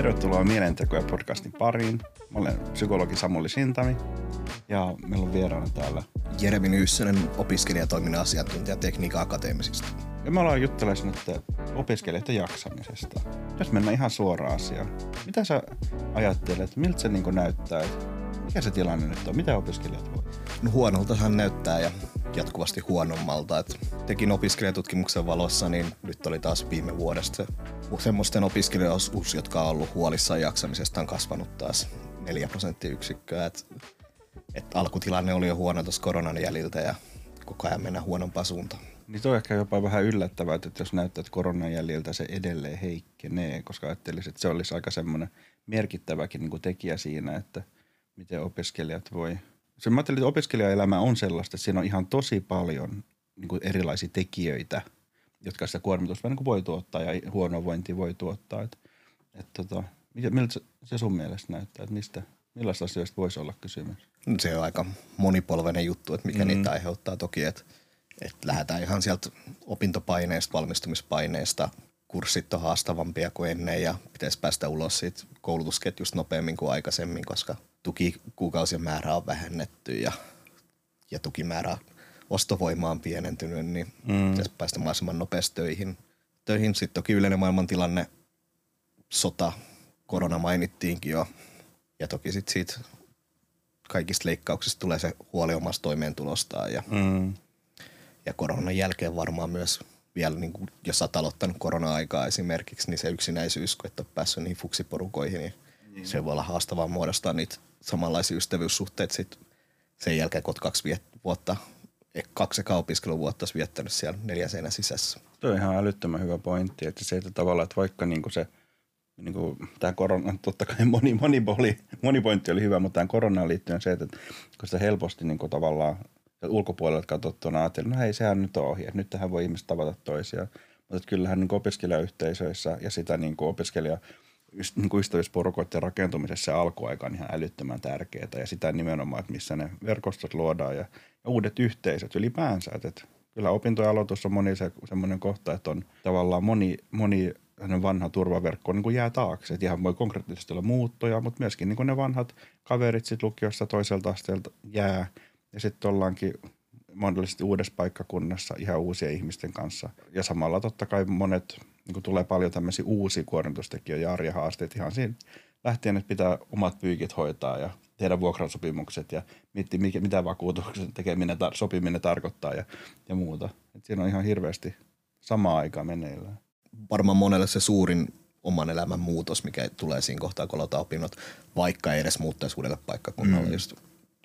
Tervetuloa Mielentekoja podcastin pariin. Mä olen psykologi Samuli Sintami ja meillä on vieraana täällä. Jeremi Nyyssönen, opiskelijatoiminnan asiantuntija Tekniikan Akateemisista. Ja me ollaan juttelemassa nyt opiskelijoiden jaksamisesta. Jos mennään ihan suoraan asiaan. Mitä sä ajattelet, miltä se niin näyttää? Mikä se tilanne nyt on? Mitä opiskelijat voi? No huonoltahan näyttää ja jatkuvasti huonommalta. Et tekin opiskelijatutkimuksen valossa, niin nyt oli taas viime vuodesta semmoisten opiskelijaosuus, jotka on ollut huolissaan jaksamisesta, on kasvanut taas 4 prosenttiyksikköä. Et, et alkutilanne oli jo huono tuossa koronan jäljiltä ja koko ajan mennään huonompaan suuntaan. Niin toi on ehkä jopa vähän yllättävää, että jos näyttää, että koronan jäljiltä se edelleen heikkenee, koska ajattelisin, että se olisi aika semmoinen merkittäväkin niin kuin tekijä siinä, että miten opiskelijat voi – se mä ajattelin, että opiskelijaelämä on sellaista, että siinä on ihan tosi paljon niin kuin erilaisia tekijöitä, jotka sitä kuormitusta niin voi tuottaa ja huonovointi voi tuottaa. Et, et tota, miltä se, se sun mielestä näyttää, että mistä, millaista asioista voisi olla kysymys? No se on aika monipolvinen juttu, että mikä mm. niitä aiheuttaa toki, että, että lähdetään ihan sieltä opintopaineesta, valmistumispaineesta, kurssit on haastavampia kuin ennen ja pitäisi päästä ulos siitä koulutusketjusta nopeammin kuin aikaisemmin, koska – tukikuukausien määrä on vähennetty ja, ja tukimäärä ostovoima on pienentynyt, niin mm. pitäisi päästä mahdollisimman nopeasti töihin. töihin. Sitten toki yleinen maailmantilanne, sota, korona mainittiinkin jo. Ja toki sitten siitä kaikista leikkauksista tulee se huoli omasta toimeentulostaan. Ja, mm. ja koronan jälkeen varmaan myös vielä, niin kuin, jos olet aloittanut korona-aikaa esimerkiksi, niin se yksinäisyys, kun et ole päässyt niihin fuksiporukoihin, niin, niin. se voi olla haastavaa muodostaa niitä samanlaisia ystävyyssuhteita sit sen jälkeen, kun kaksi viet- vuotta, kaksi opiskeluvuotta viettänyt siellä neljä seinän sisässä. Tuo on ihan älyttömän hyvä pointti, että se, että tavallaan, että vaikka niin kuin se niin kuin tämä korona, totta kai moni, moni, moni, moni pointti oli hyvä, mutta tähän koronaan liittyen se, että kun sitä helposti niin kuin tavallaan ulkopuolelta katsottuna ajattelin, no hei, sehän nyt on ohi, että nyt tähän voi ihmiset tavata toisiaan. Mutta kyllähän niin opiskelijayhteisöissä ja sitä niin kuin opiskelija niin ystävyysporukoiden rakentumisessa se alkuaika on ihan älyttömän tärkeää ja sitä nimenomaan, että missä ne verkostot luodaan ja, ja uudet yhteisöt ylipäänsä. Että, että kyllä opintojen aloitus on moni se, semmoinen kohta, että on tavallaan moni, moni vanha turvaverkko niin kuin jää taakse. Että ihan voi konkreettisesti olla muuttoja, mutta myöskin niin kuin ne vanhat kaverit sit lukiossa toiselta asteelta jää. Ja sitten ollaankin mahdollisesti uudessa paikkakunnassa ihan uusien ihmisten kanssa. Ja samalla totta kai monet niin kuin tulee paljon tämmöisiä uusia kuormitustekijöitä ja arjen haasteita ihan siinä lähtien, että pitää omat pyykit hoitaa ja tehdä vuokrasopimukset ja miettiä, mikä, mitä vakuutuksen tekeminen, tar- sopiminen tarkoittaa ja, ja muuta. Et siinä on ihan hirveästi samaa aikaa meneillään. Varmaan monelle se suurin oman elämän muutos, mikä tulee siinä kohtaa, kun aloittaa opinnot, vaikka ei edes muuttaisi uudelle paikkakunnalle. Mm. Just,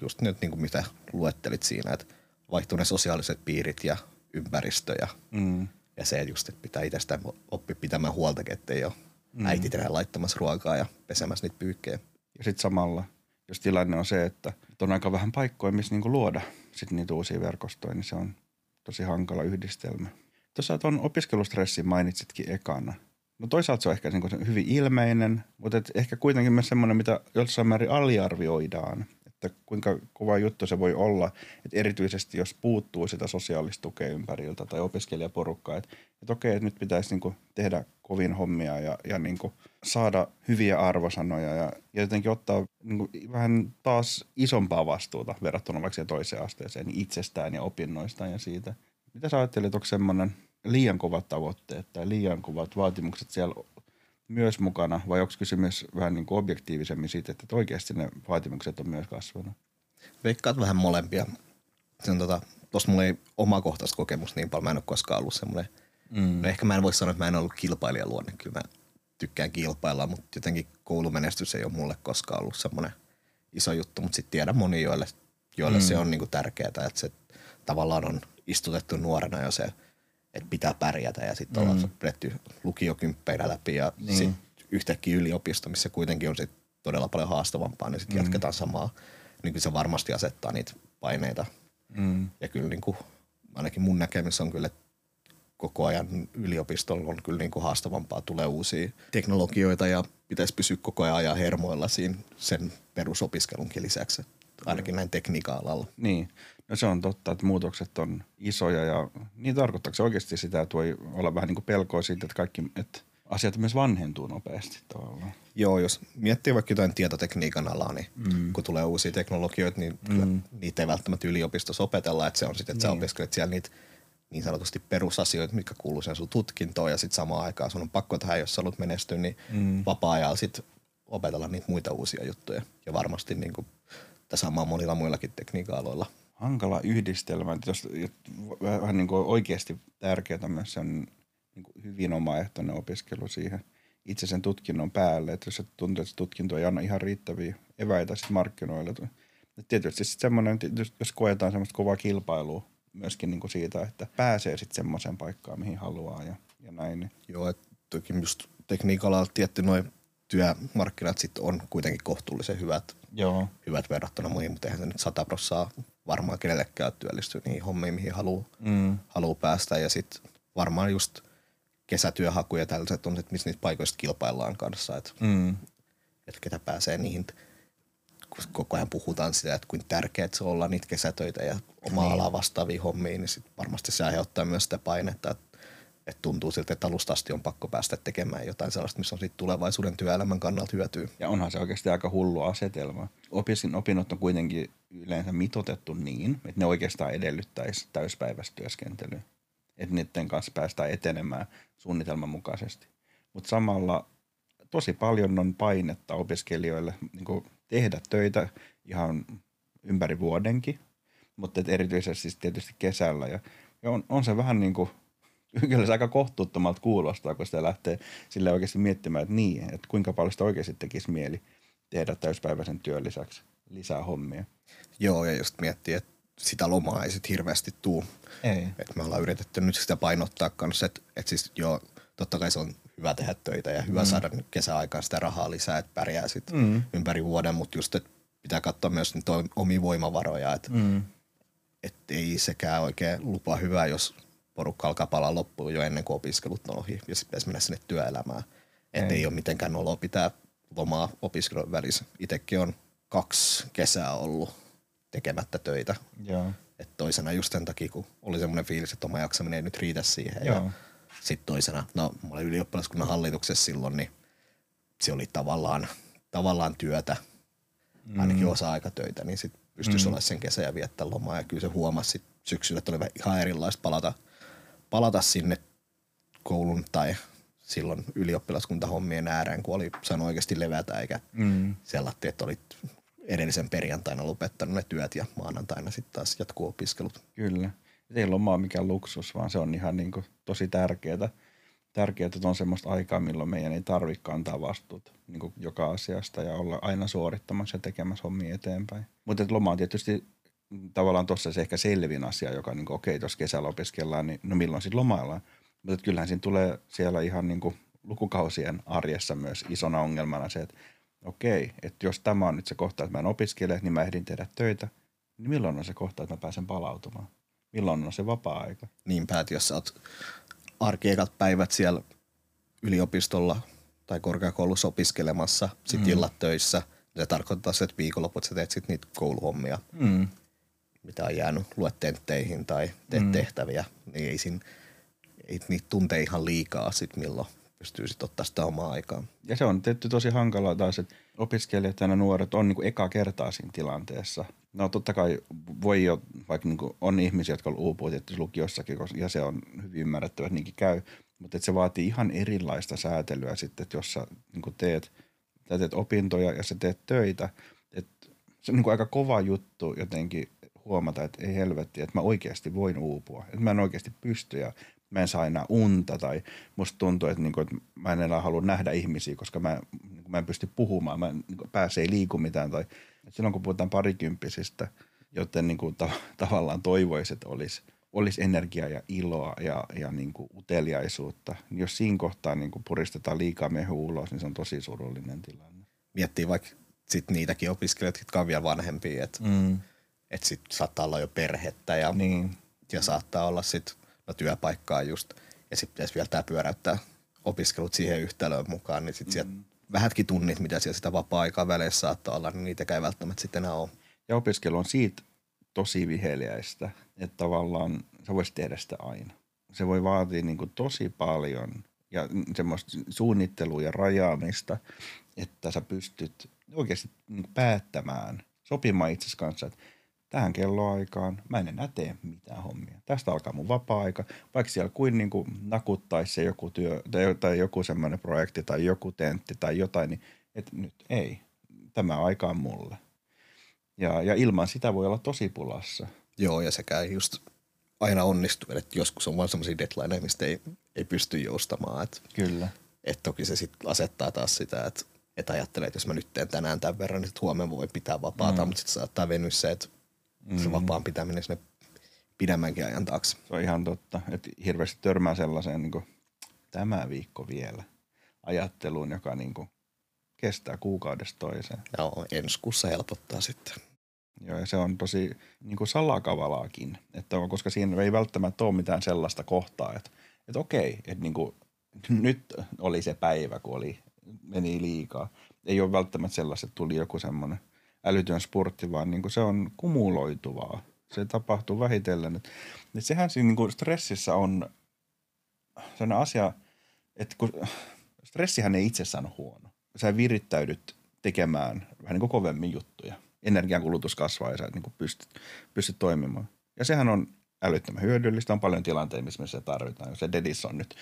just nyt niin kuin mitä luettelit siinä, että vaihtuu ne sosiaaliset piirit ja ympäristö ja mm. Ja se just, että pitää itsestä oppi pitämään huolta, ettei ole mm. äiti tehdä laittamassa ruokaa ja pesemässä niitä pyykkejä. Ja sitten samalla, jos tilanne on se, että on aika vähän paikkoja, missä niinku luoda sit niitä uusia verkostoja, niin se on tosi hankala yhdistelmä. Tuossa tuon opiskelustressin mainitsitkin ekana. No toisaalta se on ehkä niinku hyvin ilmeinen, mutta et ehkä kuitenkin myös semmoinen, mitä jossain määrin aliarvioidaan että kuinka kova juttu se voi olla, että erityisesti jos puuttuu sitä sosiaalista tukea ympäriltä tai opiskelijaporukkaa, että, että okei, että nyt pitäisi niin tehdä kovin hommia ja, ja niin saada hyviä arvosanoja ja, ja jotenkin ottaa niin kuin vähän taas isompaa vastuuta verrattuna vaikka toiseen asteeseen niin itsestään ja opinnoistaan ja siitä. Mitä sä ajattelet, onko semmoinen liian kovat tavoitteet tai liian kovat vaatimukset siellä myös mukana vai onko kysymys vähän niin kuin objektiivisemmin siitä, että oikeasti ne vaatimukset on myös kasvanut? Veikkaat vähän molempia. Se on tota, mulla ei omakohtaista kokemusta niin paljon, mä en ole koskaan ollut semmoinen, mm. no ehkä mä en voi sanoa, että mä en ollut kilpailijaluonne, kyllä mä tykkään kilpailla, mutta jotenkin koulumenestys ei ole mulle koskaan ollut semmoinen iso juttu, mutta sitten tiedän moni, joille, joille mm. se on niinku tärkeää, että se tavallaan on istutettu nuorena jo se – että pitää pärjätä ja sitten mm. ollaan pidetty lukiokymppeinä läpi ja niin. sitten yhtäkkiä yliopisto, missä kuitenkin on sit todella paljon haastavampaa, niin sitten mm. jatketaan samaa. Niin se varmasti asettaa niitä paineita. Mm. Ja kyllä niin kuin, ainakin mun näkemys on kyllä, että koko ajan yliopistolla on kyllä niin kuin haastavampaa. Tulee uusia teknologioita ja pitäisi pysyä koko ajan ajan hermoilla siinä sen perusopiskelunkin lisäksi. Ainakin näin tekniikka-alalla. Niin. No se on totta, että muutokset on isoja ja niin tarkoittaako se oikeasti sitä, että voi olla vähän niin kuin pelkoa siitä, että kaikki, että asiat myös vanhentuu nopeasti tavallaan. Joo, jos miettii vaikka jotain tietotekniikan alaa, niin mm. kun tulee uusia teknologioita, niin mm. niitä ei välttämättä yliopistossa opetella, että se on sitten, että niin. sä opiskelet siellä niitä niin sanotusti perusasioita, mitkä kuuluu sen sun tutkintoon ja sitten samaan aikaan sun on pakko tähän, jos sä haluat menestyä, niin mm. vapaa-ajalla sitten opetella niitä muita uusia juttuja. Ja varmasti niin kuin, tässä on monilla muillakin tekniikka-aloilla. Hankala yhdistelmä, että jos vähän niin kuin oikeasti tärkeää myös se on niin kuin hyvin omaehtoinen opiskelu siihen itse sen tutkinnon päälle, että jos se tuntuu, että se tutkinto ei anna ihan riittäviä eväitä sitten markkinoille. Tietysti sitten semmoinen, jos koetaan semmoista kovaa kilpailua myöskin niin kuin siitä, että pääsee sitten semmoiseen paikkaan, mihin haluaa ja, ja näin. Joo, että toki just tekniikalla tietty noin työmarkkinat sitten on kuitenkin kohtuullisen hyvät, Joo. hyvät verrattuna muihin, mutta eihän se nyt sata prossaa varmaan kenellekään työllistyä niihin hommiin, mihin haluaa mm. haluu päästä. Ja sitten varmaan just kesätyöhaku ja tällaiset on, että missä niitä paikoista kilpaillaan kanssa, että, mm. että ketä pääsee niihin. Koko ajan puhutaan sitä, että kuinka tärkeää se on olla niitä kesätöitä ja omaa niin. alaa vastaavia hommia, niin sit varmasti se aiheuttaa myös sitä painetta, että että tuntuu siltä, että alusta asti on pakko päästä tekemään jotain sellaista, missä on sit tulevaisuuden työelämän kannalta hyötyä. Ja onhan se oikeasti aika hullu asetelma. Opiskin opinnot on kuitenkin yleensä mitotettu niin, että ne oikeastaan edellyttäisi täyspäiväistä työskentelyä. Että niiden kanssa päästään etenemään suunnitelman mukaisesti. Mutta samalla tosi paljon on painetta opiskelijoille niin tehdä töitä ihan ympäri vuodenkin, mutta erityisesti siis tietysti kesällä. Ja, ja on, on se vähän niin kuin – kyllä se aika kohtuuttomalta kuulostaa, kun sitä lähtee sille oikeasti miettimään, että niin, että kuinka paljon sitä oikeasti tekisi mieli tehdä täyspäiväisen työn lisäksi lisää hommia. Joo, ja just miettii, että sitä lomaa ei sitten hirveästi tuu. Ei. Et me ollaan yritetty nyt sitä painottaa kanssa, että et siis joo, totta kai se on hyvä tehdä töitä ja hyvä mm. saada kesäaikaan sitä rahaa lisää, että pärjää sitten mm. ympäri vuoden, mutta just, että pitää katsoa myös niitä omia voimavaroja, että mm. et ei sekään oikein lupa hyvää, jos porukka alkaa palaa loppuun jo ennen kuin opiskelut on ohi ja sitten pitäisi mennä sinne työelämään. Että ei. ei ole mitenkään noloa pitää lomaa opiskelun välissä. Itsekin on kaksi kesää ollut tekemättä töitä. Joo. Et toisena just sen takia, kun oli semmoinen fiilis, että oma jaksaminen ei nyt riitä siihen. Joo. Ja sitten toisena, no mä olin ylioppilaskunnan hallituksessa silloin, niin se oli tavallaan, tavallaan työtä, mm. ainakin osa-aikatöitä, niin sitten pystyisi mm. olla sen kesä ja viettää lomaa. Ja kyllä se huomasi sit syksyllä, että oli ihan erilaista palata – palata sinne koulun tai silloin ylioppilaskuntahommien ääreen, kun oli saanut oikeasti levätä, eikä mm. sellainen, että olit edellisen perjantaina lopettanut ne työt ja maanantaina sitten taas jatkuu opiskelut. Kyllä. Ei loma ole mikään luksus, vaan se on ihan niin kuin tosi tärkeää. Tärkeää, että on semmoista aikaa, milloin meidän ei tarvitse kantaa vastuuta niin kuin joka asiasta ja olla aina suorittamassa ja tekemässä hommia eteenpäin. Mutta loma on tietysti tavallaan tuossa se ehkä selvin asia, joka niin okei, okay, tuossa kesällä opiskellaan, niin no milloin sitten lomaillaan. Mutta kyllähän siinä tulee siellä ihan niin kuin lukukausien arjessa myös isona ongelmana se, että okei, okay, että jos tämä on nyt se kohta, että mä en opiskele, niin mä ehdin tehdä töitä, niin milloin on se kohta, että mä pääsen palautumaan? Milloin on se vapaa-aika? Niinpä, että jos sä oot arkiekat päivät siellä yliopistolla tai korkeakoulussa opiskelemassa, sitten mm. illat töissä, niin se tarkoittaa se, että viikonloput sä teet sitten niitä kouluhommia. Mm mitä on jäänyt luettentteihin tai teet mm. tehtäviä, niin ei, siinä, ei niitä tuntee ihan liikaa sit milloin pystyy sitten ottaa sitä omaa aikaa. Ja se on tietty tosi hankalaa taas, että opiskelijat ja nuoret on niin kuin eka kertaa siinä tilanteessa. No totta kai voi jo, vaikka niin kuin on ihmisiä, jotka uupuu tietysti lukiossakin, ja se on hyvin ymmärrettävä, että niinkin käy, mutta se vaatii ihan erilaista säätelyä sitten, että jos sä niin kuin teet, teet opintoja ja sä teet töitä, että se on niin kuin aika kova juttu jotenkin huomata, että ei helvetti, että mä oikeasti voin uupua. Että mä en oikeasti pysty ja mä en saa enää unta tai musta tuntuu, että, niinku, että mä en enää halua nähdä ihmisiä, koska mä, niinku, mä en pysty puhumaan, mä niinku, pääse ei liiku mitään. Tai, silloin kun puhutaan parikymppisistä, joten niinku, ta, tavallaan toivoisi, että olisi, olisi energiaa ja iloa ja, ja niinku, uteliaisuutta, niin jos siinä kohtaa niinku, puristetaan liikaa mehu ulos, niin se on tosi surullinen tilanne. Miettii vaikka sit niitäkin opiskelijoita, jotka on vielä vanhempia, että mm että sit saattaa olla jo perhettä ja, niin. ja saattaa olla sit no, työpaikkaa just. Ja sitten pitäisi vielä tämä pyöräyttää opiskelut siihen yhtälöön mukaan, niin sitten mm. sieltä vähätkin tunnit, mitä siellä sitä vapaa-aikaa väleissä saattaa olla, niin niitä ei välttämättä sitten enää ole. Ja opiskelu on siitä tosi viheliäistä, että tavallaan sä voisit tehdä sitä aina. Se voi vaatia niin kuin tosi paljon ja semmoista suunnittelua ja rajaamista, että sä pystyt oikeasti niin päättämään, sopimaan itsesi kanssa, että tähän kelloaikaan mä en enää tee mitään hommia. Tästä alkaa mun vapaa-aika, vaikka siellä kuin, niin kuin nakuttaisi se joku työ tai, tai joku semmoinen projekti tai joku tentti tai jotain, niin että nyt ei, tämä aika on mulle. Ja, ja ilman sitä voi olla tosi pulassa. Joo, ja sekä just aina onnistu, että joskus on vaan semmoisia deadlineja, mistä ei, ei pysty joustamaan. Et, Kyllä. Et toki se sitten asettaa taas sitä, että et ajattelee, että jos mä nyt teen tänään tämän verran, niin huomenna voi pitää vapaata, mm. mutta sitten saattaa venyä se, että mm. se vapaan pitäminen sinne pidemmänkin ajan taakse. Se on ihan totta, että hirveästi törmää sellaiseen niin kuin, tämä viikko vielä ajatteluun, joka niin kuin, kestää kuukaudesta toiseen. Joo, ensi kuussa helpottaa sitten. Joo, ja se on tosi niin kuin salakavalaakin, että on, koska siinä ei välttämättä ole mitään sellaista kohtaa, että, että okei, että niin kuin, nyt oli se päivä, kun oli, meni liikaa. Ei ole välttämättä sellaista, että tuli joku semmoinen älytön spurtti, vaan niin kuin se on kumuloituvaa. Se tapahtuu vähitellen. Että, että sehän siinä niin kuin stressissä on sellainen asia, että kun stressihän ei itsessään ole huono. Sä virittäydyt tekemään vähän niin kuin kovemmin juttuja energiankulutus kasvaa ja sä niin pystyt, pystyt toimimaan. Ja sehän on älyttömän hyödyllistä. On paljon tilanteita, missä se tarvitaan. Jos se dedis on nyt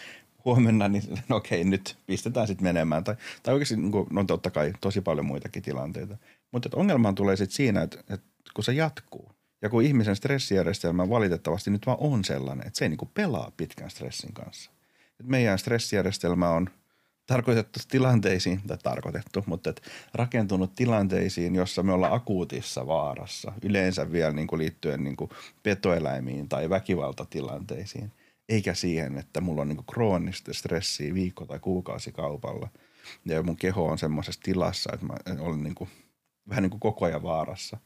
huomenna, niin no okei, nyt pistetään sitten menemään. Tai, tai oikeasti niin kuin, no totta kai tosi paljon muitakin tilanteita. Mutta ongelma tulee sitten siinä, että, että kun se jatkuu. Ja kun ihmisen stressijärjestelmä valitettavasti nyt vaan on sellainen, että se ei niin kuin pelaa pitkän stressin kanssa. Et meidän stressijärjestelmä on – tarkoitettu tilanteisiin, tai tarkoitettu, mutta et rakentunut tilanteisiin, jossa me ollaan akuutissa vaarassa, yleensä vielä niin kuin liittyen niin kuin petoeläimiin tai väkivaltatilanteisiin, eikä siihen, että mulla on niin kuin kroonista stressiä viikko- tai kuukausikaupalla ja mun keho on semmoisessa tilassa, että mä olen niin kuin, vähän niin kuin koko ajan vaarassa.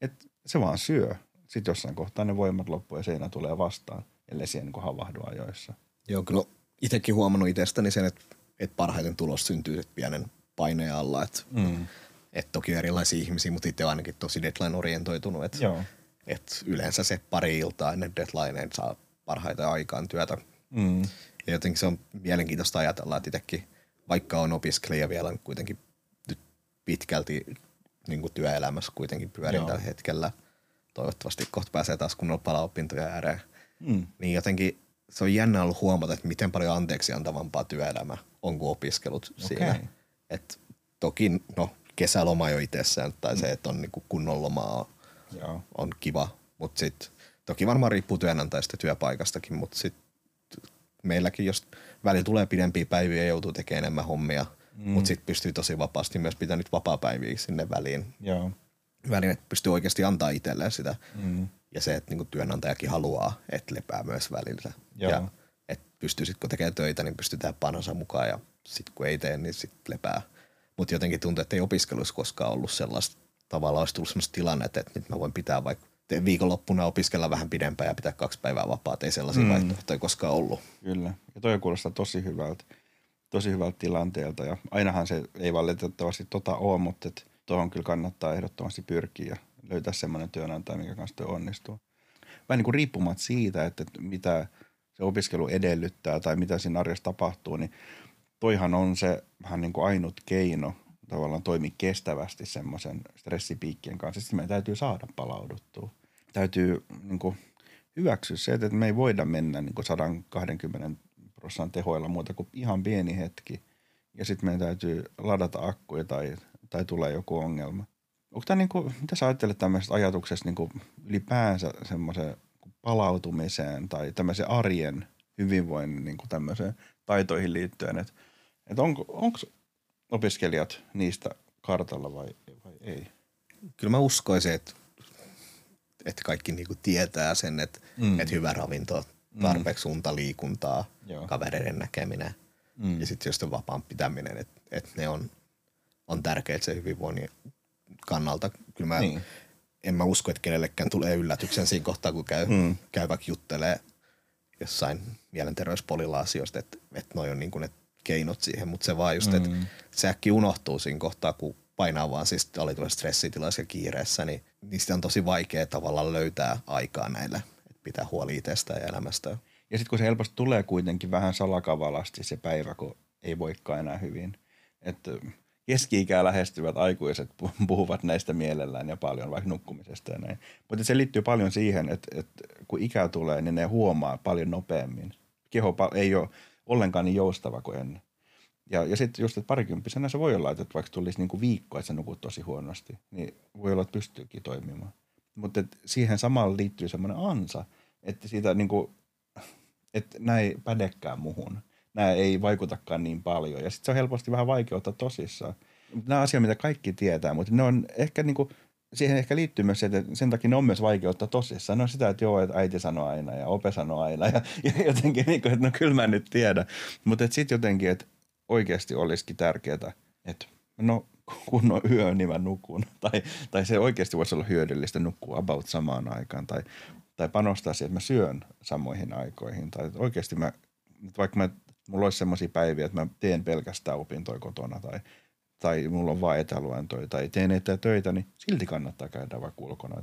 Et se vaan syö. Sitten jossain kohtaa ne voimat loppuu ja seinä tulee vastaan, ellei siihen niin havahdu ajoissa. Joo, kyllä itsekin huomannut itsestäni sen, että että parhaiten tulos syntyy pienen paineen alla. Että mm. et toki erilaisia ihmisiä, mutta itse ainakin tosi deadline-orientoitunut. Että et yleensä se pari iltaa ennen deadlineen saa parhaita aikaan työtä. Mm. Ja jotenkin se on mielenkiintoista ajatella, että itsekin, vaikka on opiskelija vielä kuitenkin nyt pitkälti niin kuin työelämässä kuitenkin pyörin tällä hetkellä. Toivottavasti kohta pääsee taas kunnolla palaa opintoja ääreen. Mm. Niin jotenkin se on jännä ollut huomata, että miten paljon anteeksi antavampaa työelämä on kuin opiskelut okay. siinä. Et toki no, kesäloma jo itsessään tai mm. se, että on niinku kunnon lomaa Joo. on kiva, mutta sitten toki varmaan riippuu työnantajasta työpaikastakin, mutta sitten meilläkin, jos väli tulee pidempiä päiviä ja joutuu tekemään enemmän hommia, mm. mutta sitten pystyy tosi vapaasti myös pitänyt vapaa-päiviä sinne väliin. Joo. Väliin, että pystyy oikeasti antaa itselleen sitä. Mm. Ja se, että niinku työnantajakin haluaa, että lepää myös välillä. Joo. Ja että pystyisitkö tekemään töitä, niin pystytään panosa mukaan ja sitten kun ei tee, niin sitten lepää. Mutta jotenkin tuntuu, että ei opiskelussa koskaan ollut sellaista, tavallaan olisi tullut sellaista tilannetta, että nyt mä voin pitää vaikka viikonloppuna opiskella vähän pidempään ja pitää kaksi päivää vapaata. Ei sellaisia mm. vaihtoehtoja koskaan ollut. Kyllä. Ja toi kuulostaa tosi hyvältä, tosi hyvältä tilanteelta. Ja ainahan se ei valitettavasti tota ole, mutta tuohon kyllä kannattaa ehdottomasti pyrkiä ja löytää semmoinen työnantaja, mikä kanssa työ onnistuu. Vähän niin kuin riippumatta siitä, että mitä se opiskelu edellyttää tai mitä siinä arjessa tapahtuu, niin toihan on se vähän niin kuin ainut keino tavallaan toimia kestävästi semmoisen stressipiikkien kanssa. Sitten meidän täytyy saada palauduttua. Täytyy niin kuin hyväksyä se, että me ei voida mennä niin kuin 120 prosentin tehoilla muuta kuin ihan pieni hetki. Ja sitten meidän täytyy ladata akkuja tai, tai tulee joku ongelma. Onko tämä niin kuin, mitä sä ajattelet tämmöisestä ajatuksesta niin kuin ylipäänsä semmoisen palautumiseen tai tämmöisen arjen hyvinvoinnin niin kuin tämmöiseen taitoihin liittyen, että, että onko, onko opiskelijat niistä kartalla vai, vai ei? Kyllä mä uskoisin, että, että kaikki niin kuin tietää sen, että, mm. että hyvä ravinto. Tarpeeksi unta, liikuntaa, Joo. kavereiden näkeminen mm. ja sitten just vapaan pitäminen, että, että ne on, on tärkeät se hyvinvoinnin kannalta. Kyllä mä niin en mä usko, että kenellekään tulee yllätyksen siinä kohtaa, kun käy, mm. käy vaikka juttelee jossain mielenterveyspolilla asioista, että, että noi on niin kuin ne keinot siihen, mutta se vaan just, mm. että se äkki unohtuu siinä kohtaa, kun painaa vaan siis oli tulee stressitilassa ja kiireessä, niin niistä on tosi vaikea tavallaan löytää aikaa näille, pitää huoli itsestä ja elämästä. Ja sitten kun se helposti tulee kuitenkin vähän salakavalasti se päivä, kun ei voikaan enää hyvin. Että keski-ikää lähestyvät aikuiset puhuvat näistä mielellään ja paljon, vaikka nukkumisesta ja näin. Mutta se liittyy paljon siihen, että, että kun ikä tulee, niin ne huomaa paljon nopeammin. Keho ei ole ollenkaan niin joustava kuin ennen. Ja, ja sitten just, että parikymppisenä se voi olla, että vaikka tulisi niinku viikko, että sä nukut tosi huonosti, niin voi olla, että pystyykin toimimaan. Mutta siihen samalla liittyy semmoinen ansa, että siitä niinku, että näin ei pädekään muhun. Nämä ei vaikutakaan niin paljon. Ja sitten se on helposti vähän vaikea ottaa tosissaan. Nämä on asia, mitä kaikki tietää, mutta ne on ehkä niinku, siihen ehkä liittyy myös se, että sen takia ne on myös vaikea ottaa tosissaan. Ne on sitä, että joo, että äiti sanoo aina ja ope sanoo aina ja, ja jotenkin niin kuin, että no kyllä mä nyt tiedän. Mutta sitten jotenkin, että oikeasti olisikin tärkeää, että no kun on yö, niin mä nukun. Tai, tai se oikeasti voisi olla hyödyllistä nukkua about samaan aikaan. Tai, tai panostaa siihen, että mä syön samoihin aikoihin. Tai oikeasti mä, vaikka mä, mulla olisi sellaisia päiviä, että mä teen pelkästään opintoja kotona tai, tai mulla on vain etäluentoja tai teen etätöitä, niin silti kannattaa käydä vaikka ulkona.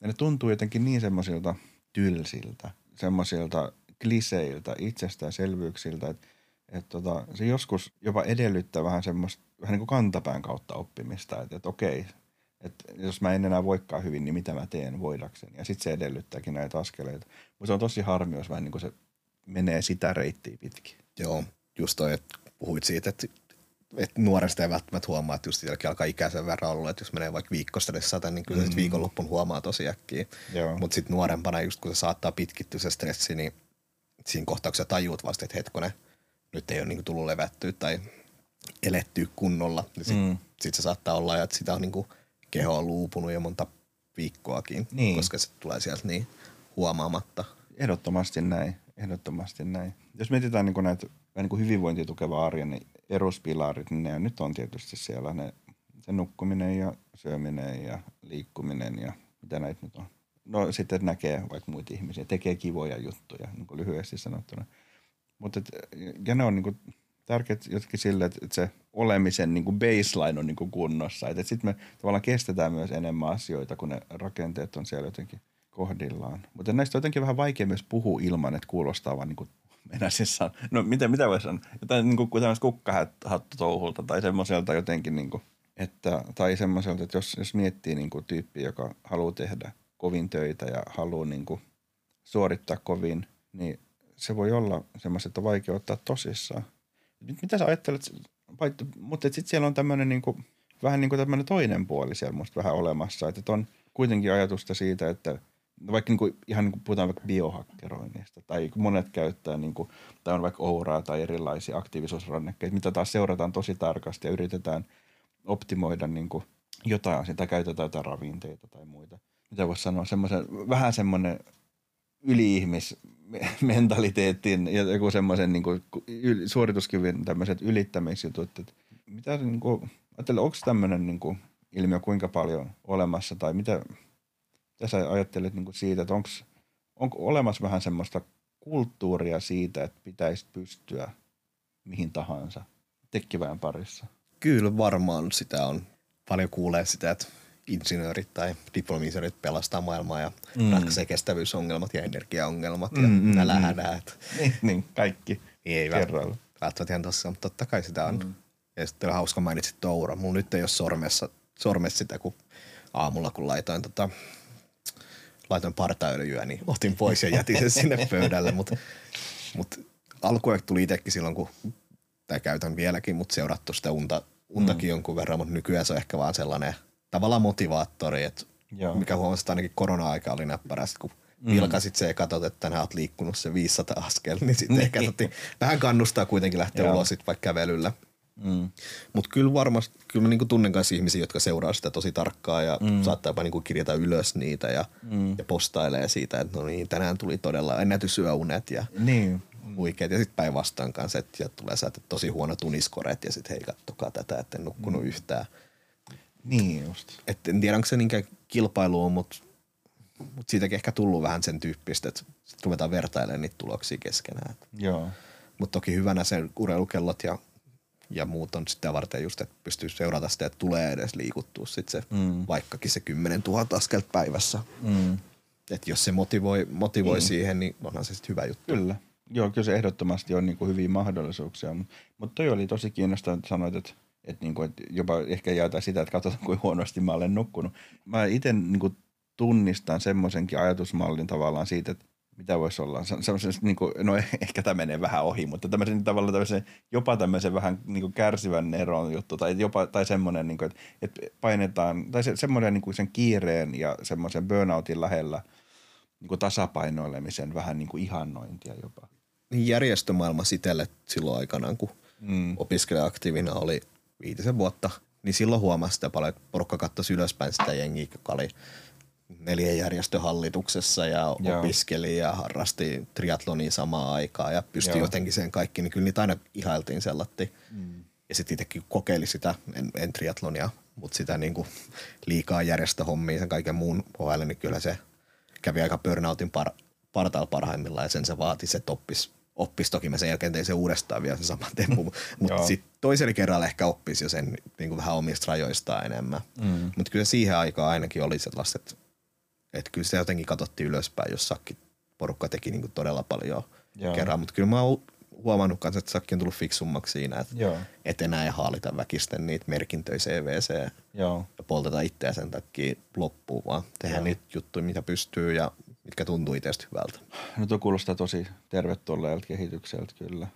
Ja ne tuntuu jotenkin niin semmoisilta tylsiltä, semmoisilta kliseiltä, itsestäänselvyyksiltä, että että tota, se joskus jopa edellyttää vähän semmoista vähän niin kuin kantapään kautta oppimista, että, että okei, että jos mä en enää voikaan hyvin, niin mitä mä teen voidakseni. Ja sitten se edellyttääkin näitä askeleita. Mutta se on tosi harmi, jos vähän niin kuin se menee sitä reittiä pitkin. Joo, just toi, että puhuit siitä, että, että nuoresta ei välttämättä huomaa, että just alkaa ikäisen verran olla, että jos menee vaikka viikkostressata, niin kyllä mm. hmm viikonloppun huomaa tosi äkkiä. Mutta sitten nuorempana, just kun se saattaa pitkittyä se stressi, niin siinä kohtaa, kun sä tajuut vasta, että hetkonen, nyt ei ole niin tullut levättyä tai elettyä kunnolla, niin sitten mm. sit se saattaa olla, että sitä on niin kuin keho on luupunut jo monta viikkoakin, niin. koska se tulee sieltä niin huomaamatta. Ehdottomasti näin, ehdottomasti näin. Jos mietitään niin kuin näitä niin kuin hyvinvointia tukeva arjen niin erospilarit, niin ne nyt on tietysti siellä ne, se nukkuminen ja syöminen ja liikkuminen ja mitä näitä nyt on. No sitten näkee vaikka muita ihmisiä, tekee kivoja juttuja, niin kuin lyhyesti sanottuna – mutta ja ne on niinku tärkeät jotenkin sille, että, se olemisen niinku baseline on niinku kunnossa. Että, sitten me tavallaan kestetään myös enemmän asioita, kun ne rakenteet on siellä jotenkin kohdillaan. Mutta näistä on jotenkin vähän vaikea myös puhua ilman, että kuulostaa vaan niinku mennä siis san- no mitä, mitä voisi sanoa? Jotain niin kuin kukkahattu touhulta tai semmoiselta jotenkin, niin kuin, että, tai semmoiselta, että jos, jos miettii niin kuin tyyppi, joka haluaa tehdä kovin töitä ja haluaa niin kuin suorittaa kovin, niin se voi olla semmoista, että on vaikea ottaa tosissaan. Mitä sä ajattelet, mutta sitten siellä on tämmöinen niinku, vähän niin kuin tämmöinen toinen puoli siellä musta vähän olemassa, että on kuitenkin ajatusta siitä, että vaikka niin kuin, ihan niin kuin puhutaan vaikka biohakkeroinnista tai monet käyttää niin kuin, tai on vaikka ouraa tai erilaisia aktiivisuusrannekkeita, mitä taas seurataan tosi tarkasti ja yritetään optimoida niin kuin jotain, sitä käytetään jotain ravinteita tai muita. Mitä voisi sanoa, semmoisen, vähän semmoinen yli-ihmismentaliteetin ja joku semmoisen niin kuin, suorituskyvyn tämmöiset ylittämisjutut. Että mitä niin kuin, ajattelee, onko tämmöinen niin kuin, ilmiö kuinka paljon olemassa tai mitä, mitä sä ajattelet niin kuin siitä, että onko, onko olemassa vähän semmoista kulttuuria siitä, että pitäisi pystyä mihin tahansa tekkiväen parissa? Kyllä varmaan sitä on. Paljon kuulee sitä, että insinöörit tai diplomiinsinöörit pelastaa maailmaa ja mm. ratkaisee kestävyysongelmat ja energiaongelmat ja mm, mm, nälähädät. Mm. Niin, niin, kaikki ei kerralla. Välttämättä ihan tossa, mutta totta kai sitä on. Mm. Ja sitten hauska mainitsit Toura. Mulla nyt ei ole sormessa, sormessa sitä, kun aamulla kun laitoin tota, laitoin partaöljyä, niin otin pois ja jätin sen sinne pöydälle. Mutta mut alkuun tuli itsekin silloin, kun, tai käytän vieläkin, mutta seurattu sitä unta, untakin mm. jonkun verran, mutta nykyään se on ehkä vaan sellainen – tavallaan motivaattori, että Joo. mikä huomasit ainakin korona-aika oli näppärästi, kun mm. vilkasit se ja katsot, että tänään oot liikkunut se 500 askel, niin sitten ehkä totti, vähän kannustaa kuitenkin lähteä Joo. ulos sit vaikka kävelyllä. Mm. Mutta kyllä varmasti, kyllä mä niinku tunnen kanssa ihmisiä, jotka seuraa sitä tosi tarkkaan ja mm. saattaa jopa niinku kirjata ylös niitä ja, mm. ja postailee siitä, että no niin, tänään tuli todella ennätysyöunet ja niin. huikeet. Ja sitten päinvastaan kanssa, että tulee sä, että tosi huono tuniskoret ja sitten hei kattokaa tätä, että en nukkunut mm. yhtään. Niin just. Et en tiedä, onko se niinkään kilpailu, mutta mut siitäkin ehkä tullut vähän sen tyyppistä, että ruvetaan vertailemaan niitä tuloksia keskenään. Joo. Mutta toki hyvänä se urheilukellot ja, ja muut on sitä varten just, että pystyy seurata sitä, että tulee edes liikuttua sit se, mm. vaikkakin se 10 000 askelta päivässä. Mm. Et jos se motivoi, motivoi Mm. siihen, niin onhan se sitten hyvä juttu. Kyllä. Joo, kyllä se ehdottomasti on niin kuin hyviä mahdollisuuksia. Mutta mut toi oli tosi kiinnostavaa, että sanoit, että, että, niin kuin, että jopa ehkä jaetaan sitä, että katsotaan kuinka huonosti mä olen nukkunut. Mä itse niin kuin tunnistan semmoisenkin ajatusmallin tavallaan siitä, että mitä voisi olla. Se, semmoisen, niin kuin, no ehkä tämä menee vähän ohi, mutta tämmöisen tavallaan tämmöisen, jopa tämmöisen vähän niin kuin kärsivän eron juttu, tai, jopa, tai semmoinen, niin kuin, että, että painetaan, tai se, semmoinen niin kuin sen kiireen ja semmoisen burnoutin lähellä niin kuin tasapainoilemisen vähän niin kuin ihannointia jopa. Niin järjestömaailma itselle silloin aikanaan, kun Mm. opiskelija-aktiivina oli viitisen vuotta, niin silloin huomasi sitä paljon, että porukka katsoi ylöspäin sitä jengiä, joka oli neljän järjestöhallituksessa ja Joo. opiskeli ja harrasti triatlonia samaan aikaan ja pystyi Joo. jotenkin sen kaikki, niin kyllä niitä aina ihailtiin sellatti. Mm. Ja sitten itsekin kokeili sitä, en, en triatlonia, mutta sitä niinku liikaa järjestöhommia sen kaiken muun ohelle, niin kyllä se kävi aika burnoutin par, partaalla parhaimmillaan ja sen se vaati, se oppis, oppis toki mä sen jälkeen tein se uudestaan vielä se sama temppu, mutta sitten toisella kerralla ehkä oppisi jo sen niin kuin vähän omista rajoistaan enemmän. Mm. Mutta kyllä siihen aikaan ainakin oli sellaista, että, kyllä sitä jotenkin katsottiin ylöspäin, jos sakki porukka teki niin kuin todella paljon Joo. kerran. Mutta kyllä mä oon huomannut kanssa, että sakki on tullut fiksummaksi siinä, että Joo. et enää ei haalita väkisten niitä merkintöjä CVC Joo. ja polteta itseä sen takia loppuun, vaan tehdään niitä juttuja, mitä pystyy ja mitkä tuntuu itsestä hyvältä. No tuo kuulostaa tosi tervetulleelta kehitykseltä kyllä.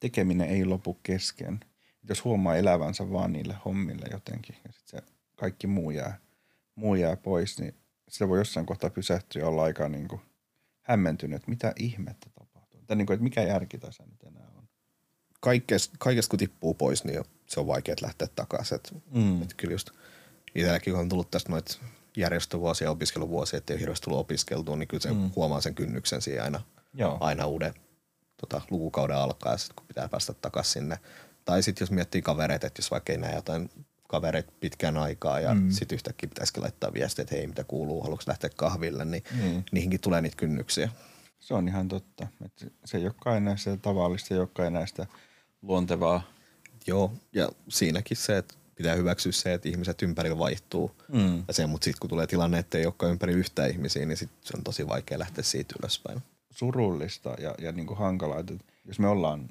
Tekeminen ei lopu kesken. Jos huomaa elävänsä vaan niille hommille jotenkin ja sitten se kaikki muu jää, muu jää pois, niin sitä voi jossain kohtaa pysähtyä ja olla aika niin kuin hämmentynyt, että mitä ihmettä tapahtuu. Tai niin kuin, että mikä järki tässä nyt enää on. Kaikesta, kaikesta kun tippuu pois, niin se on vaikea lähteä takaisin. Et, Mm. et kyllä just itselläkin on tullut tästä noita järjestövuosia opiskeluvuosia, ettei ole hirveästi tullut opiskeltua, niin kyllä se Mm. huomaa sen kynnyksen siinä aina, Joo. aina uuden tota, lukukauden alkaa, sit kun pitää päästä takaisin sinne. Tai sitten jos miettii kavereita, että jos vaikka ei näe jotain kavereita pitkään aikaa ja Mm. sitten yhtäkkiä pitäisikin laittaa viestiä, että hei mitä kuuluu, haluatko lähteä kahville, niin Mm. niihinkin tulee niitä kynnyksiä. Se on ihan totta. Että se ei olekaan enää sitä tavallista, se ei olekaan enää sitä luontevaa. Joo, ja siinäkin se, että pitää hyväksyä se, että ihmiset ympärillä vaihtuu. Mm. Ja se, mutta sitten kun tulee tilanne, että ei olekaan ympäri yhtä ihmisiä, niin sit se on tosi vaikea lähteä siitä ylöspäin. surullista ja, ja niin kuin hankalaa, että jos me ollaan,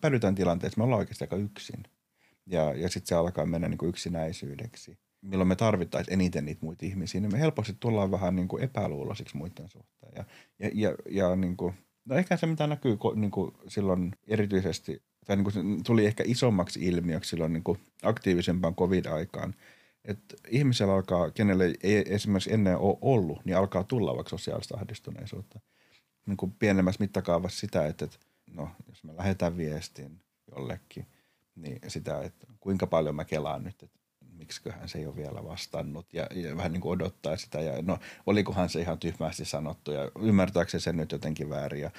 päädytään tilanteessa, me ollaan oikeasti aika yksin. Ja, ja sitten se alkaa mennä niin kuin yksinäisyydeksi. Milloin me tarvittaisiin eniten niitä muita ihmisiä, niin me helposti tullaan vähän niin kuin epäluuloisiksi muiden suhteen. Ja, ja, ja, ja niin kuin, no ehkä se, mitä näkyy niin kuin silloin erityisesti, tai niin kuin tuli ehkä isommaksi ilmiöksi silloin niin kuin aktiivisempaan covid-aikaan, että ihmisellä alkaa, kenelle ei esimerkiksi ennen ole ollut, niin alkaa tulla vaikka sosiaalista ahdistuneisuutta niin kuin pienemmässä mittakaavassa sitä, että, että no, jos me lähetään viestin jollekin, niin sitä, että kuinka paljon mä kelaan nyt, että miksiköhän se ei ole vielä vastannut. Ja, ja vähän niin kuin odottaa sitä. Ja no olikohan se ihan tyhmästi sanottu ja ymmärtääkö se sen nyt jotenkin väärin? Ja,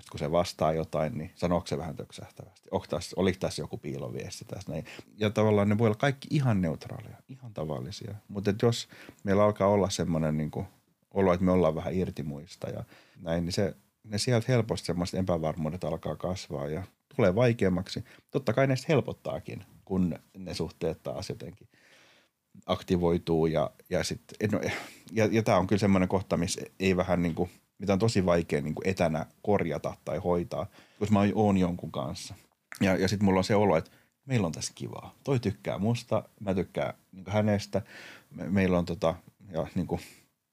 sit kun se vastaa jotain, niin sanooko se vähän töksähtävästi, tässä, oliko tässä joku piiloviesti tässä näin. Ja tavallaan ne voi olla kaikki ihan neutraaleja, ihan tavallisia, mutta että jos meillä alkaa olla semmoinen niin kuin olo, että me ollaan vähän irti muista ja näin, niin se, ne sieltä helposti semmoiset epävarmuudet alkaa kasvaa ja tulee vaikeammaksi. Totta kai ne helpottaakin, kun ne suhteet taas jotenkin aktivoituu ja, ja, no, ja, ja tämä on kyllä semmoinen kohta, missä ei vähän niin kuin, mitä on tosi vaikea niin kuin etänä korjata tai hoitaa, koska mä oon jonkun kanssa. Ja, ja sitten mulla on se olo, että meillä on tässä kivaa. Toi tykkää musta, mä tykkään niin hänestä. Me, meillä on tota, ja niin kuin,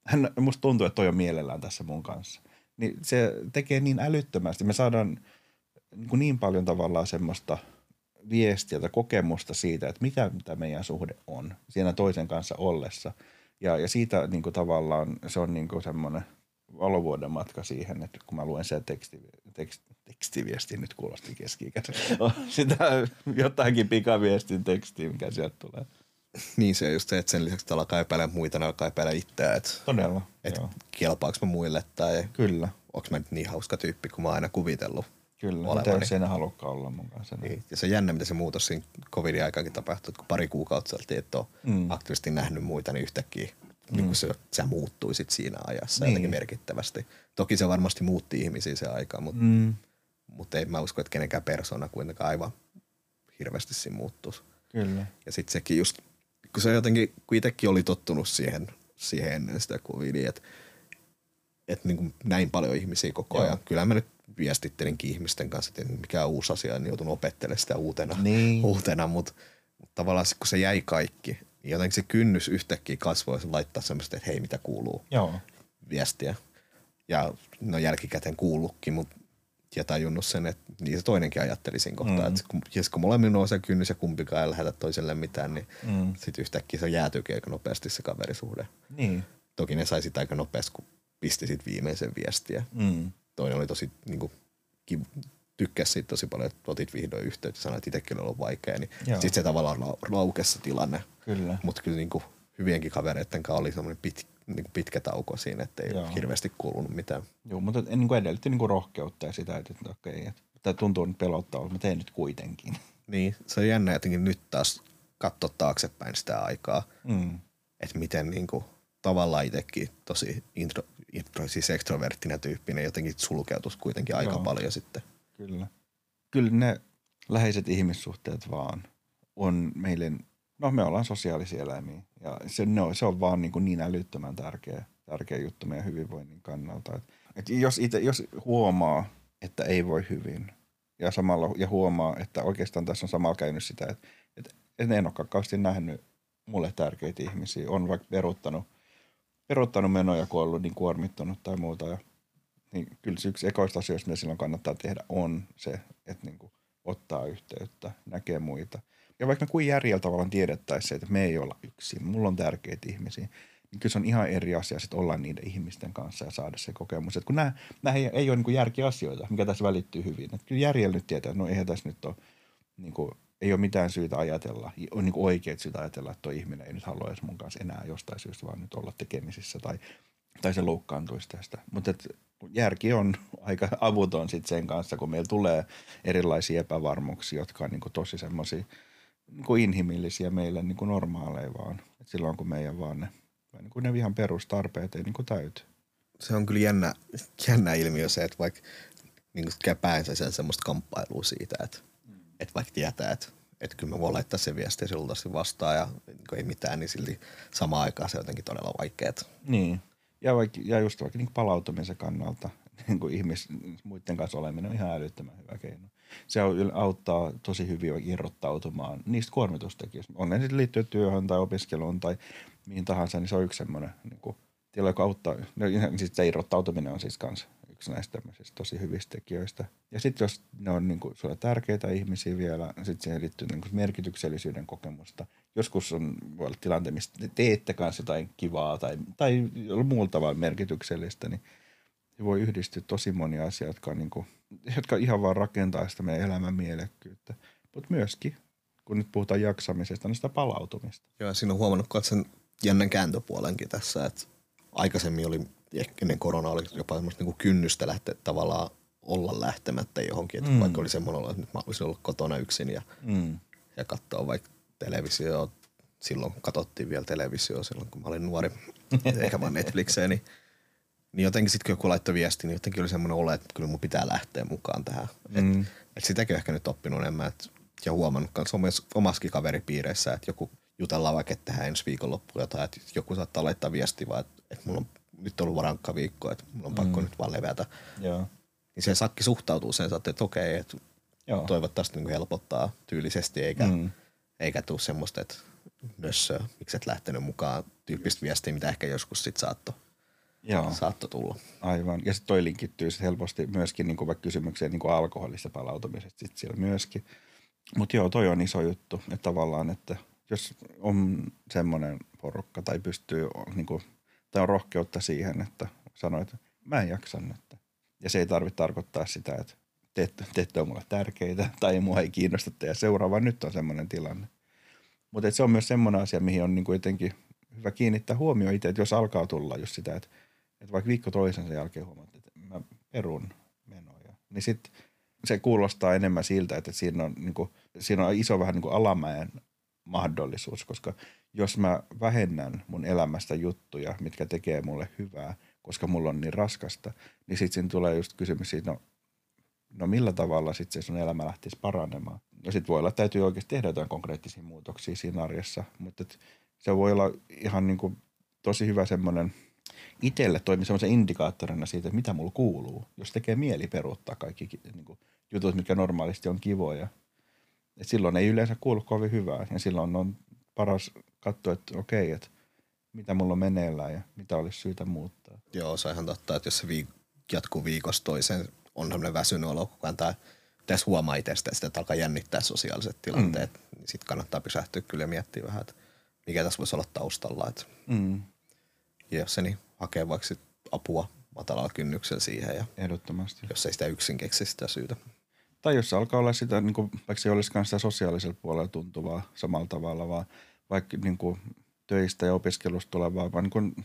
hän, musta tuntuu, että toi on mielellään tässä mun kanssa. Niin se tekee niin älyttömästi. Me saadaan niin, kuin niin paljon tavallaan semmoista viestiä tai kokemusta siitä, että mitä tämä meidän suhde on siinä toisen kanssa ollessa. Ja, ja siitä niin kuin tavallaan se on niin kuin semmoinen valovuoden matka siihen, että kun mä luen sen teksti, tekst, tekstiviestin, nyt kuulosti keski sitä jotakin pikaviestin tekstiä, mikä sieltä tulee. Niin se on just se, että sen lisäksi alkaa epäillä muita, ne alkaa epäillä itseä, että, Todella, että kelpaako mä muille tai Kyllä, onko mä nyt niin hauska tyyppi, kun mä oon aina kuvitellut. Kyllä. Mitä jos ei halukkaan olla mun kanssa? Niin. Niin. Ja se on jännä, mitä se muutos siinä covidin aikaankin tapahtui, että kun pari kuukautta oltiin, että on Mm. mm. aktiivisesti nähnyt muita, niin yhtäkkiä mm. niin kun se, se muuttui sit siinä ajassa Niin. jotenkin merkittävästi. Toki se varmasti muutti ihmisiä se aika, mutta, Mm, mutta ei mä usko, että kenenkään persona kuitenkaan aivan hirveästi siinä muuttuisi. kyllä. Ja sitten sekin just, kun se jotenkin, kun itsekin oli tottunut siihen, siihen ennen sitä covidia, että että niin kuin näin paljon ihmisiä koko Joo. ajan. Kyllä mä nyt viestittelinkin ihmisten kanssa, että mikä on uusi asia, niin joutun opettelemaan sitä uutena, Niin. uutena mutta, mutta tavallaan kun se jäi kaikki, niin jotenkin se kynnys yhtäkkiä kasvoi ja laittaa semmoista, että hei mitä kuuluu Joo. viestiä. Ja no jälkikäteen kuullutkin, mutta ja tajunnut sen, että niin se toinenkin ajatteli siinä kohtaa, Mm. että kun, jos kun molemmilla on se kynnys ja kumpikaan ei lähetä toiselle mitään, niin mm. sitten yhtäkkiä se jäätyykin aika nopeasti se kaverisuhde. Niin. Toki ne sai sitä aika nopeasti, kun pisti sit viimeisen viestiä. Mm. Toinen oli tosi niin kuin, tykkäsi siitä tosi paljon, että otit vihdoin yhteyttä ja sanoit, että itsekin oli ollut vaikea, niin sitten se tavallaan lau- laukesi se tilanne. Kyllä. Mutta kyllä niin kuin, hyvienkin kavereiden kanssa oli semmoinen pit, niin kuin pitkä tauko siinä, että ei Joo. hirveästi kuulunut mitään. Joo, mutta niin kuin edellytti niin kuin rohkeutta ja sitä, että, okei, että tämä tuntuu nyt pelottavalta, mutta teen nyt kuitenkin. Niin, se on jännä jotenkin nyt taas katsoa taaksepäin sitä aikaa, Mm. että miten niin kuin, tavallaan itsekin tosi intro, siis ekstroverttinen tyyppinen jotenkin sulkeutus kuitenkin aika Joo. paljon sitten. Kyllä. Kyllä ne läheiset ihmissuhteet vaan on meille, no me ollaan sosiaalisia eläimiä ja se, no, se on vaan niin, kuin niin älyttömän tärkeä, tärkeä juttu meidän hyvinvoinnin kannalta. Et, et jos, ite, jos huomaa, että ei voi hyvin ja, samalla, ja huomaa, että oikeastaan tässä on samalla käynyt sitä, että, että, että en ole kauheasti nähnyt mulle tärkeitä ihmisiä, on vaikka peruttanut, peruttanut menoja, kun on ollut niin kuormittunut tai muuta ja niin kyllä se yksi ekoista asioista, mitä silloin kannattaa tehdä, on se, että niin kuin ottaa yhteyttä, näkee muita. Ja vaikka me kuin järjellä tavallaan tiedettäisiin se, että me ei olla yksin, mulla on tärkeitä ihmisiä, niin kyllä se on ihan eri asia sitten olla niiden ihmisten kanssa ja saada se kokemus. Että kun nämä, nämä ei, ei ole niin järkiasioita, mikä tässä välittyy hyvin. Että kyllä järjellä nyt tietää, että no eihän tässä nyt ole, niin kuin, ei ole mitään syytä ajatella, on niin oikeat syytä ajatella, että tuo ihminen ei nyt halua edes mun kanssa enää jostain syystä vaan nyt olla tekemisissä tai, tai se loukkaantuisi tästä. Mutta järki on aika avuton sit sen kanssa, kun meillä tulee erilaisia epävarmuuksia, jotka on niin kuin tosi semmoisia niin inhimillisiä meille niin kuin normaaleja vaan. Et silloin kun meidän vaan ne, niin kuin ne ihan perustarpeet ei niin kuin täyty. Se on kyllä jännä, jännä ilmiö se, että vaikka niin kuin käy päänsä sen semmoista kamppailua siitä, että, että vaikka tietää, että, että kyllä mä voin laittaa sen viestiä siltä vastaan ja niin ei mitään, niin silti samaan aikaan se on jotenkin todella vaikeaa. Niin. Ja, vaikka, ja just vaikka niin palautumisen kannalta niin kuin ihmis, muiden kanssa oleminen on ihan älyttömän hyvä keino. Se auttaa tosi hyvin irrottautumaan niistä kuormitustekijöistä. On ne sitten liittyy työhön tai opiskeluun tai mihin tahansa, niin se on yksi semmoinen niin kuin, tila, joka auttaa. No, siis se irrottautuminen on siis kans yksi näistä tosi hyvistä tekijöistä. Ja sitten jos ne on niin kuin, sulle tärkeitä ihmisiä vielä, sitten siihen liittyy niin kuin merkityksellisyyden kokemusta. Joskus on, voi olla tilanne, missä te teette kanssa jotain kivaa tai, tai muulla tavalla merkityksellistä, niin voi yhdistyä tosi monia asioita, jotka, niin kuin, jotka ihan vaan rakentaa sitä meidän elämän mielekkyyttä. Mutta myöskin, kun nyt puhutaan jaksamisesta, niin sitä palautumista. Joo, siinä on huomannut myös sen jännän kääntöpuolenkin tässä, että aikaisemmin oli, ennen koronaa oli jopa semmoista niin kynnystä lähteä tavallaan olla lähtemättä johonkin, että Mm. vaikka oli semmoinen olo, että nyt mä olisin ollut kotona yksin ja, Mm. ja katsoa vaikka televisioa, silloin kun katsottiin vielä televisioa silloin, kun mä olin nuori, eikä vaan Netflixeen, niin, niin jotenkin sitten kun joku laittoi viesti, niin jotenkin oli semmoinen olo, että kyllä mun pitää lähteä mukaan tähän. Mm. Et, et sitäkin ehkä nyt oppinut enemmän, et, ja huomannut myös omas, omaskin kaveripiireissä, että joku jutellaan vaikka, että tehdään ensi viikonloppuun jotain, että joku saattaa laittaa viesti vaan, että, että mulla on nyt ollut varankka viikko, että mulla on pakko Mm. nyt vaan levätä. Joo. Niin se sakki suhtautuu sen, että okei, että Joo. toivottavasti niin helpottaa tyylisesti, eikä, mm. Eikä tule semmoista, että nössö, miksi et lähtenyt mukaan tyyppistä viestiä, mitä ehkä joskus sit saatto, Joo. saatto tulla. Aivan. Ja sitten toi linkittyy sit helposti myöskin niin vaikka kysymykseen niin alkoholista palautumisesta sit siellä myöskin. Mutta joo, toi on iso juttu, että tavallaan, että jos on semmoinen porukka tai pystyy, niin kuin, tai on rohkeutta siihen, että sanoo, että mä en jaksa nyt. Ja se ei tarvitse tarkoittaa sitä, että te, te ette ole mulle tärkeitä tai mua ei kiinnosta teidän seuraa, vaan nyt on semmoinen tilanne. Mutta se on myös semmoinen asia, mihin on niin kuin jotenkin hyvä kiinnittää huomioon itse, että jos alkaa tulla just sitä, että, että vaikka viikko toisensa jälkeen huomaat, että mä perun menoja, niin sitten se kuulostaa enemmän siltä, että siinä on, niin kuin, siinä on iso vähän niin kuin alamäen mahdollisuus, koska jos mä vähennän mun elämästä juttuja, mitkä tekee mulle hyvää, koska mulla on niin raskasta, niin sitten siinä tulee just kysymys siitä, no, no millä tavalla sitten se sun elämä lähtisi paranemaan. No sitten voi olla, että täytyy oikeasti tehdä jotain konkreettisia muutoksia siinä arjessa, mutta se voi olla ihan niin kuin tosi hyvä semmoinen itselle toimii semmoisen indikaattorina siitä, että mitä mulla kuuluu. Jos tekee mieli peruuttaa kaikki niin kuin, jutut, mitkä normaalisti on kivoja. Et silloin ei yleensä kuulu kovin hyvää. Ja silloin on paras katsoa, että okei, että mitä mulla on meneillään ja mitä olisi syytä muuttaa. Joo, se on ihan totta, että jos se viik- jatkuu viikosta toiseen, on tämmöinen väsynyt olo koko ajan, tai tässä huomaa itsestä, että alkaa jännittää sosiaaliset tilanteet, mm. niin sitten kannattaa pysähtyä kyllä ja miettiä vähän, että mikä tässä voisi olla taustalla. Että Mm. ja jos se, niin hakee vaikka apua matalalla kynnyksellä siihen, ja Ehdottomasti. jos ei sitä yksin keksi sitä syytä. Tai jos se alkaa olla sitä, niin kuin, vaikka se ei olisikaan sitä sosiaalisella puolella tuntuvaa samalla tavalla, vaan vaikka niin kuin, töistä ja opiskelusta tulevaa, vaan niin kuin,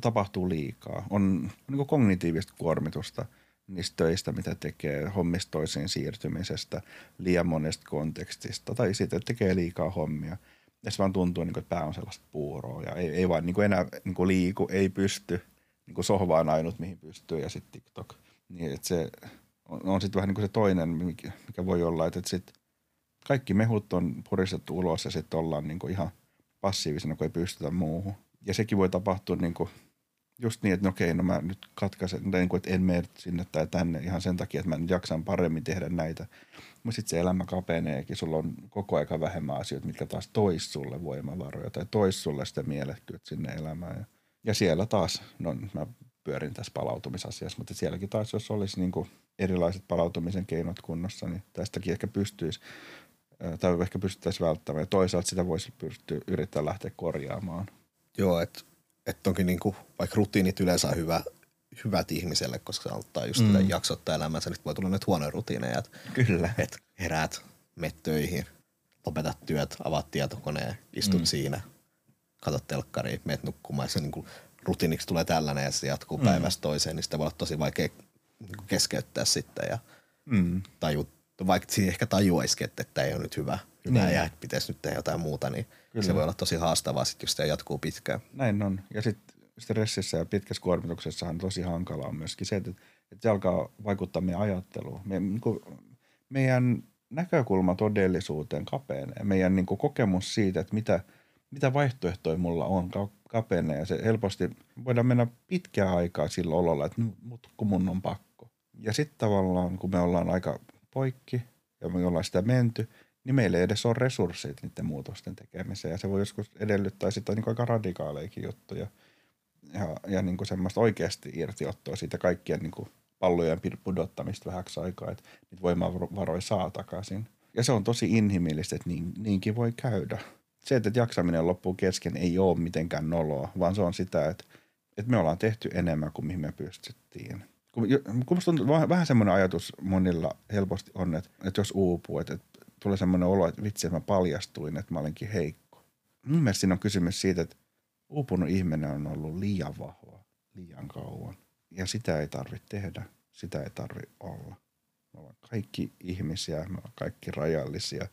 tapahtuu liikaa. On niin kuin kognitiivista kuormitusta niistä töistä, mitä tekee, hommista toisiin siirtymisestä, liian monesta kontekstista tai siitä, että tekee liikaa hommia. Ja se vaan tuntuu, niin kuin, että pää on sellaista puuroa ja ei, ei vaan niin kuin enää niin kuin liiku, ei pysty. Niin kuin sohva on ainut, mihin pystyy ja sitten TikTok. Niin, että se on, on sitten vähän niin kuin se toinen, mikä, mikä voi olla, että, että sit kaikki mehut on puristettu ulos ja sitten ollaan niin kuin ihan passiivisena, kun ei pystytä muuhun. Ja sekin voi tapahtua niin kuin just niin, että no okei, no mä nyt katkaisen, tai niin kuin, että en mene sinne tai tänne ihan sen takia, että mä nyt jaksan paremmin tehdä näitä. Mutta sitten se elämä kapeneekin, sulla on koko aika vähemmän asioita, mitkä taas tois sulle voimavaroja tai tois sulle sitä mielekkyyttä sinne elämään. Ja, ja siellä taas, no mä pyörin tässä palautumisasiassa, mutta sielläkin taas, jos olisi niin kuin erilaiset palautumisen keinot kunnossa, niin tästäkin ehkä pystyisi, tai ehkä pystyttäisiin välttämään. Ja toisaalta sitä voisi pystyä yrittää lähteä korjaamaan. Joo, että et toki niinku, vaikka rutiinit yleensä on hyvä, hyvät ihmiselle, koska se auttaa just mm. jaksottaa elämänsä, niin voi tulla nyt huonoja rutiineja. Et, Kyllä. et heräät, menet töihin, lopetat työt, avaat tietokoneen, istut mm. siinä, katsot telkkaria, meet nukkumaan. Ja se niinku, rutiiniksi tulee tällainen ja se jatkuu mm. päivästä toiseen, niin sitä voi olla tosi vaikea niinku keskeyttää sitten. Ja Mm. taju, vaikka siinä ehkä tajuaisikin, että tämä ei ole nyt hyvä, hyvä Niin. ja että pitäisi nyt tehdä jotain muuta, niin Kyllä. se voi olla tosi haastavaa sit, jos tämä jatkuu pitkään. Näin on. Ja sitten stressissä ja pitkässä kuormituksessahan tosi hankalaa on myöskin se, että, että se alkaa vaikuttaa meidän ajatteluun. Me, niin kuin, meidän näkökulma todellisuuteen kapenee. Meidän niin kuin, kokemus siitä, että mitä, mitä vaihtoehtoja mulla on, ka- kapenee. Ja se helposti voidaan mennä pitkää aikaa sillä ololla, että mut kun mun on pakko. Ja sitten tavallaan, kun me ollaan aika poikki ja me ollaan sitä menty, niin meillä ei edes ole resursseja niiden muutosten tekemiseen. Ja se voi joskus edellyttää sitten niin aika radikaaleikin juttuja ja, ja niin kuin semmoista oikeasti irtiottoa siitä kaikkien niin kuin pallojen pudottamista vähäksi aikaa, että niitä voimavaroja saa takaisin. Ja se on tosi inhimillistä, että niin, niinkin voi käydä. Se, että jaksaminen loppuu kesken, ei ole mitenkään noloa, vaan se on sitä, että, että me ollaan tehty enemmän kuin mihin me pystyttiin. Kun, musta vähän- vähän semmoinen ajatus monilla helposti on, että, että jos uupuu, että, että tulee semmoinen olo, että vitsi, että mä paljastuin, että mä olenkin heikko. Mun mielestä siinä on kysymys siitä, että uupunut ihminen on ollut liian vahva liian kauan. Ja sitä ei tarvitse tehdä, sitä ei tarvitse olla. Me ollaan kaikki ihmisiä, me ollaan kaikki rajallisia.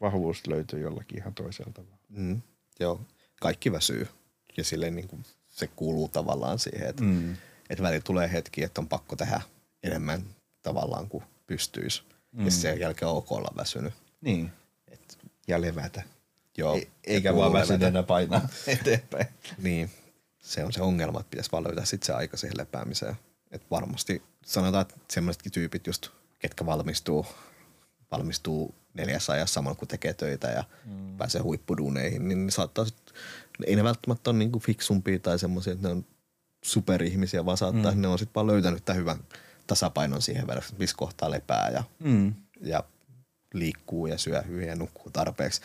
Vahvuus löytyy jollakin ihan toiselta. Mm. Joo, kaikki väsyy. Ja silleen niin kuin se kuuluu tavallaan siihen, että, mm. Että välillä tulee hetki, että on pakko tehdä enemmän tavallaan kuin pystyisi. Mm. Ja sen jälkeen on ok olla väsynyt. Niin. Et, Ja levätä. joo, E- eikä vaan väsyneenä painaa eteenpäin. Niin, se on se ongelma, että pitäisi vaan löytää sitten se aika siihen lepäämiseen. Että varmasti sanotaan, että semmoisetkin tyypit just, ketkä valmistuu, valmistuu neljässä ajassa samalla kun tekee töitä ja mm. pääsee huippuduuneihin, niin ne saattaa sit, ei ne välttämättä ole niinku fiksumpia tai semmoisia, että ne on superihmisiä, vaan saattaa, mm. ne on sitten vaan löytänyt tämän hyvän tasapainon siihen välillä, että missä kohtaa lepää ja, Mm. ja liikkuu ja syö hyvin ja nukkuu tarpeeksi.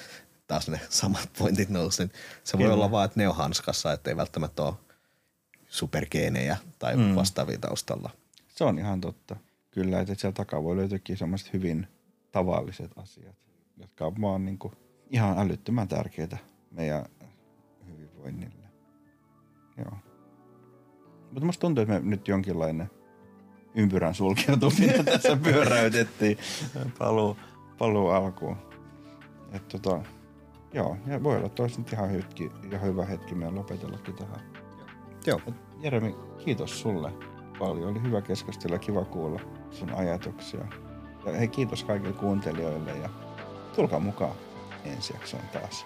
Taas ne samat pointit nousi. Se voi Kyllä. olla vaan, että ne on hanskassa, että ei välttämättä ole supergeenejä tai mm. vastaavia taustalla. Se on ihan totta. Kyllä, että siellä takaa voi löytyäkin semmoiset hyvin tavalliset asiat, jotka on vaan niin kuin ihan älyttömän tärkeitä meidän hyvinvoinnille. Joo. Mutta musta tuntuu, että me nyt jonkinlainen ympyrän sulkeutuminen tässä pyöräytettiin paluu, paluu alkuun. Et tota, joo, ja voi olla toisi nyt ihan hetki, ja hyvä hetki meidän lopetellakin tähän. Joo. Jeremi, kiitos sulle paljon. Oli hyvä keskustelu ja kiva kuulla sun ajatuksia. Ja hei, kiitos kaikille kuuntelijoille ja tulkaa mukaan ensi jaksoon taas.